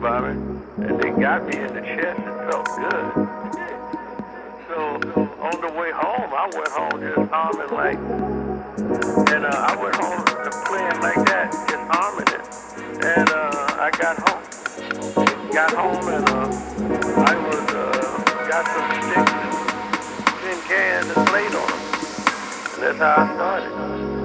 bombing, and they got me in the chest. It felt good. So on the way home, I went home just arming like, and uh, I went home playing like that, just arming it. And uh, I got home, got home, and uh, I was uh, got some sticks, and tin cans, and played on them. And that's how I started.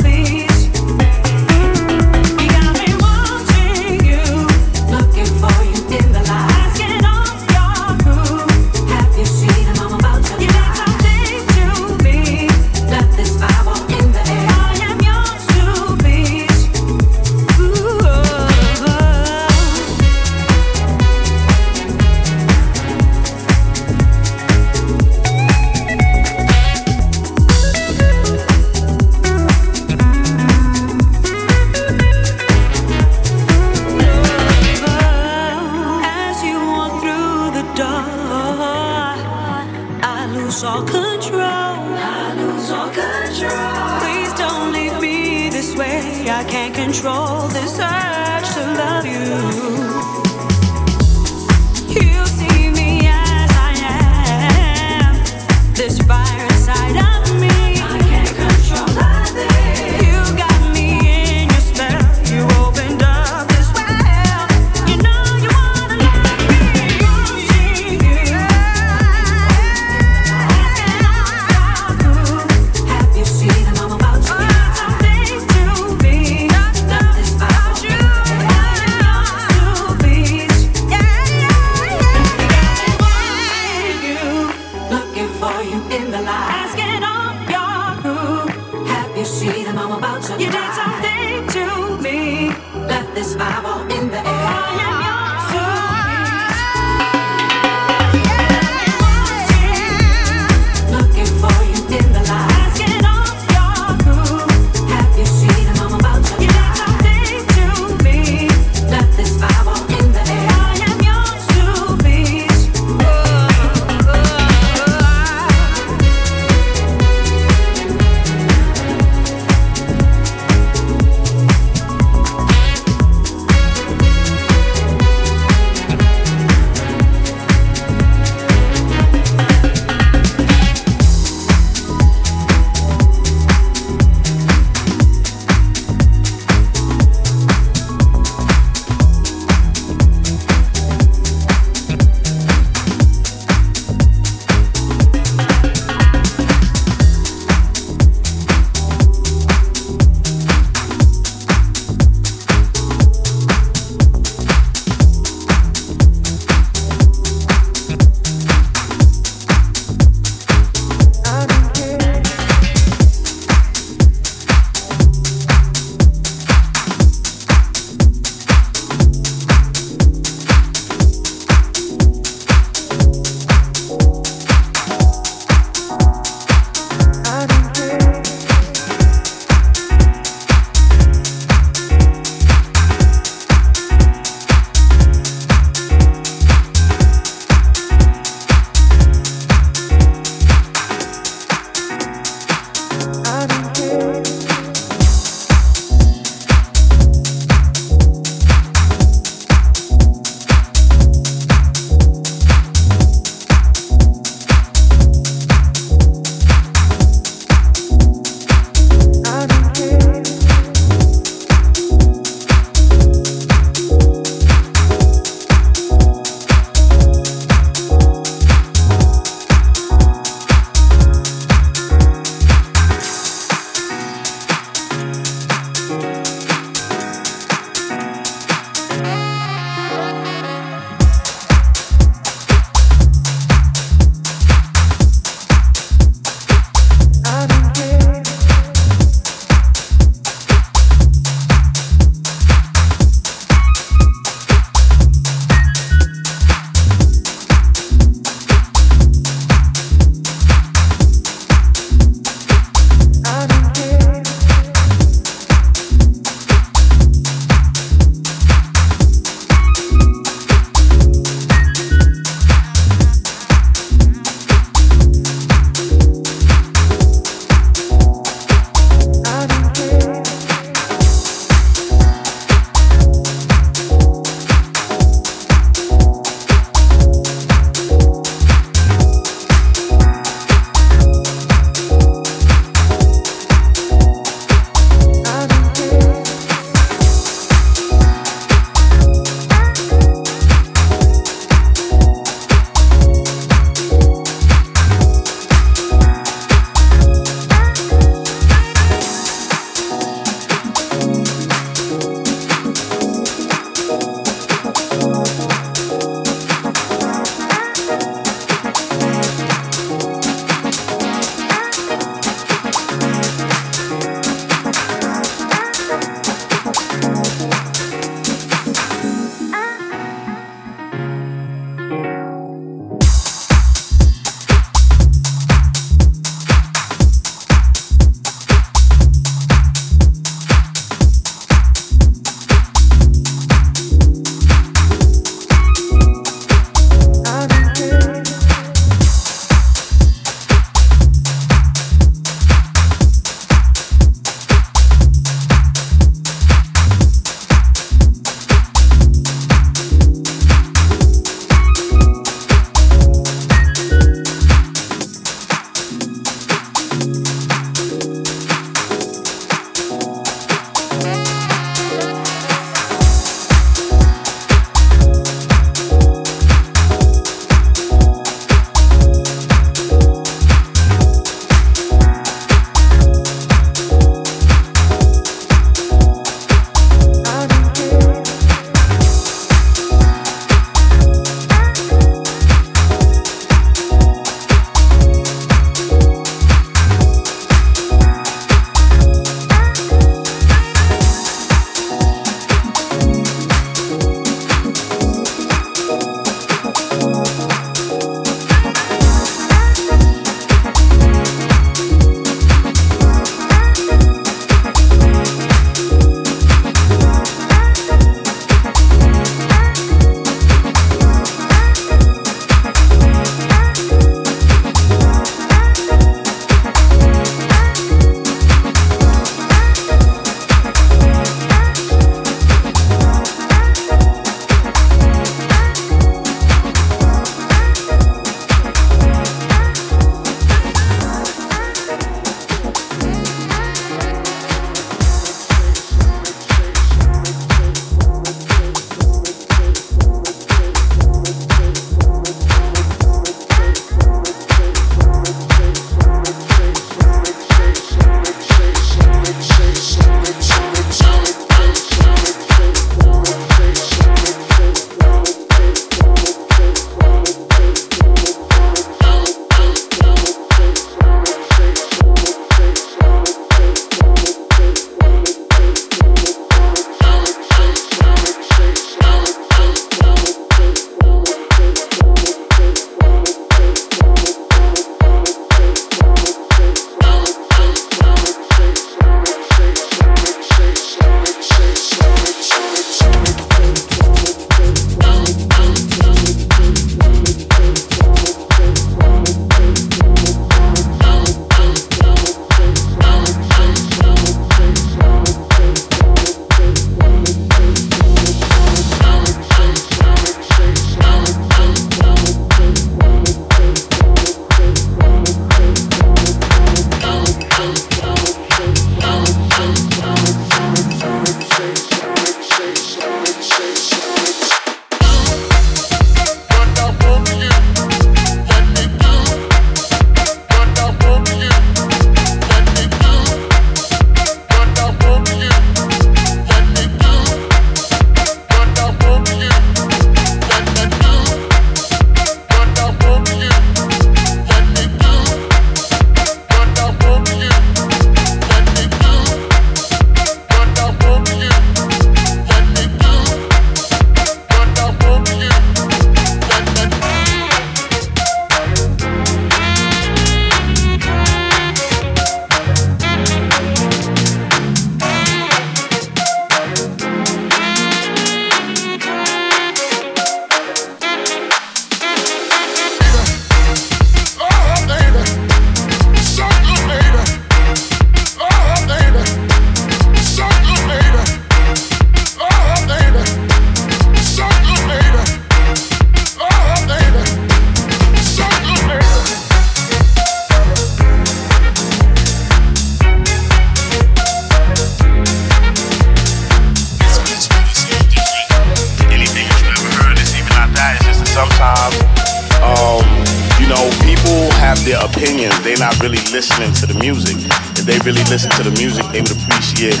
Listening to the music. If they really listen to the music, they would appreciate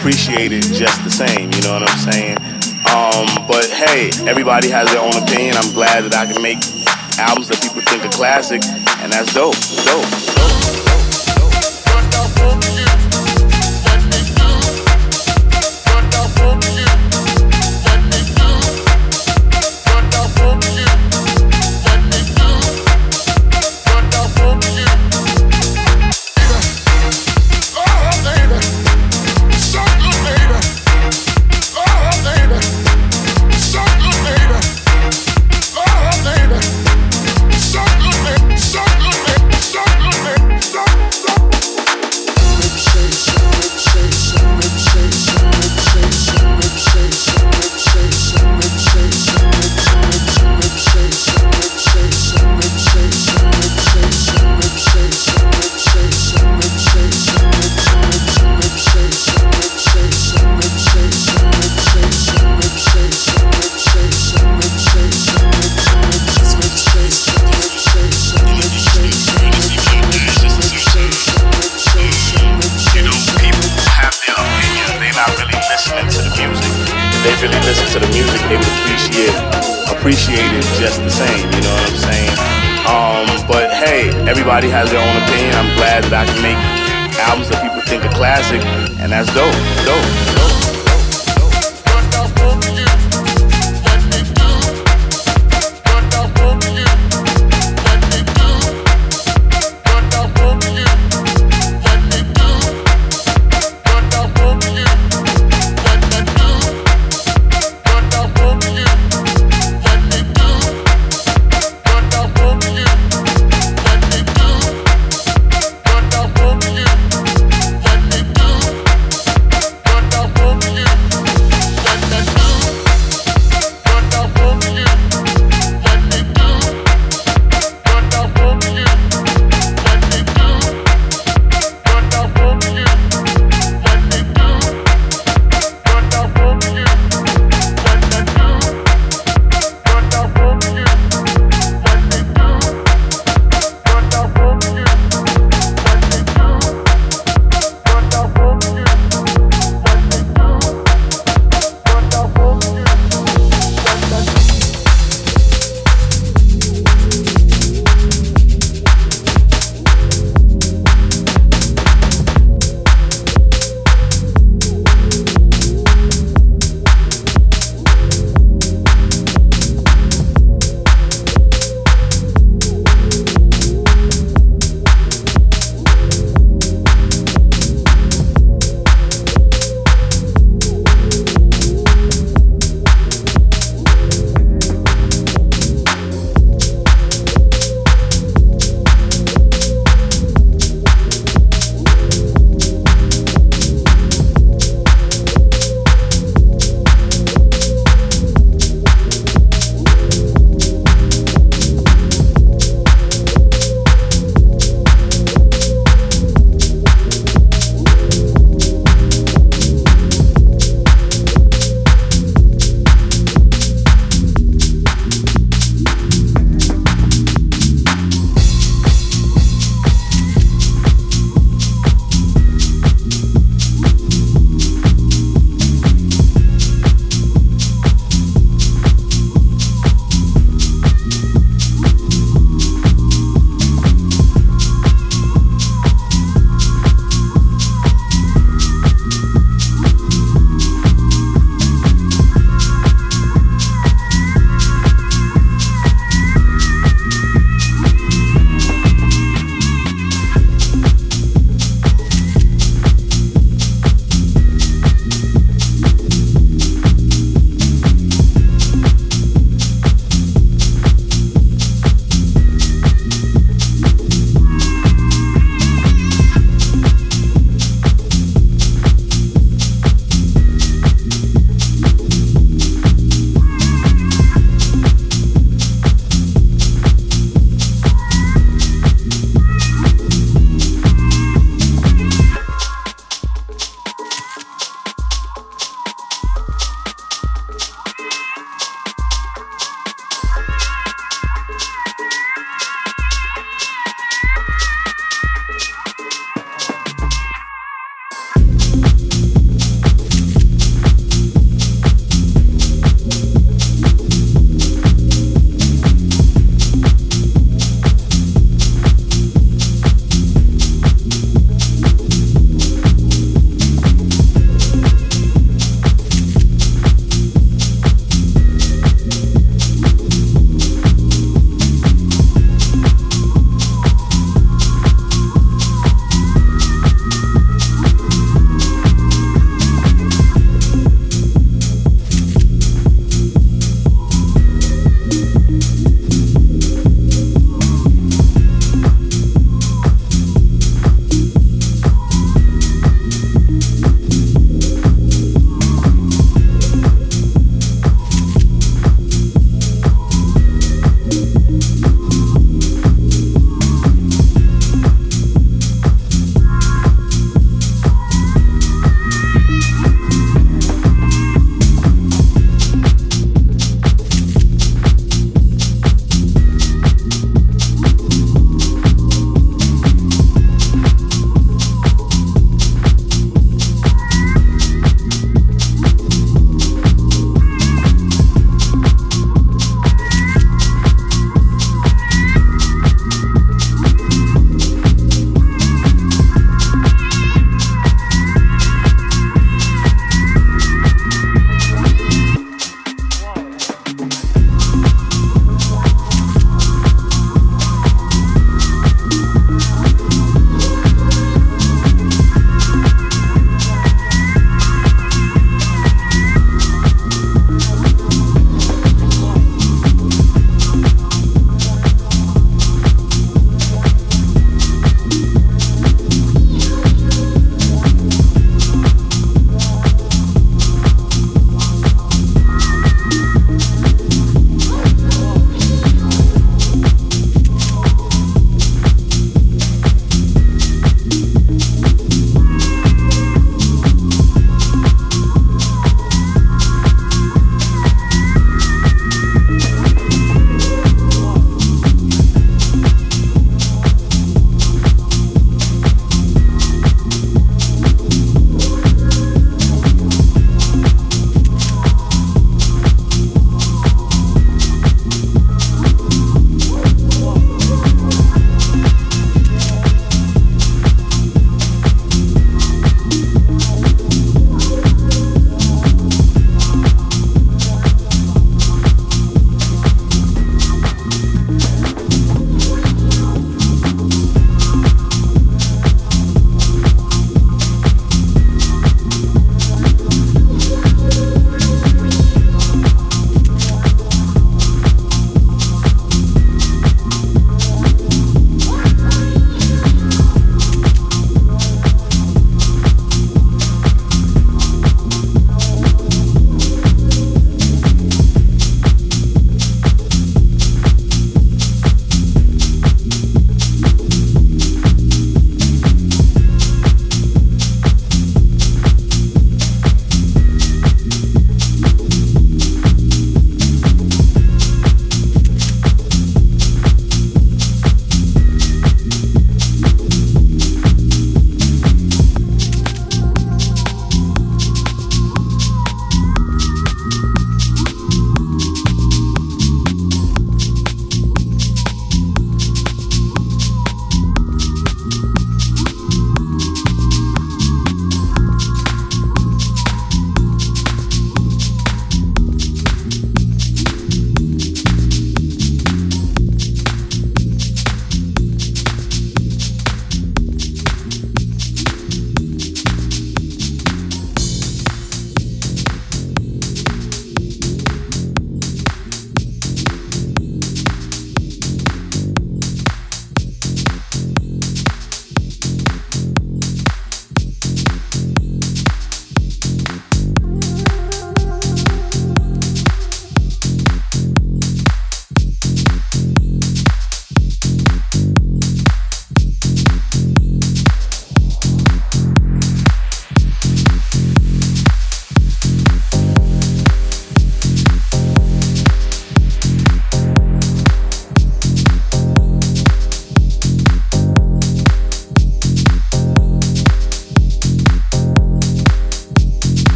appreciate it just the same. You know what I'm saying? Um, but hey, everybody has their own opinion. I'm glad that I can make albums that people think are classic, and that's dope. Dope. dope.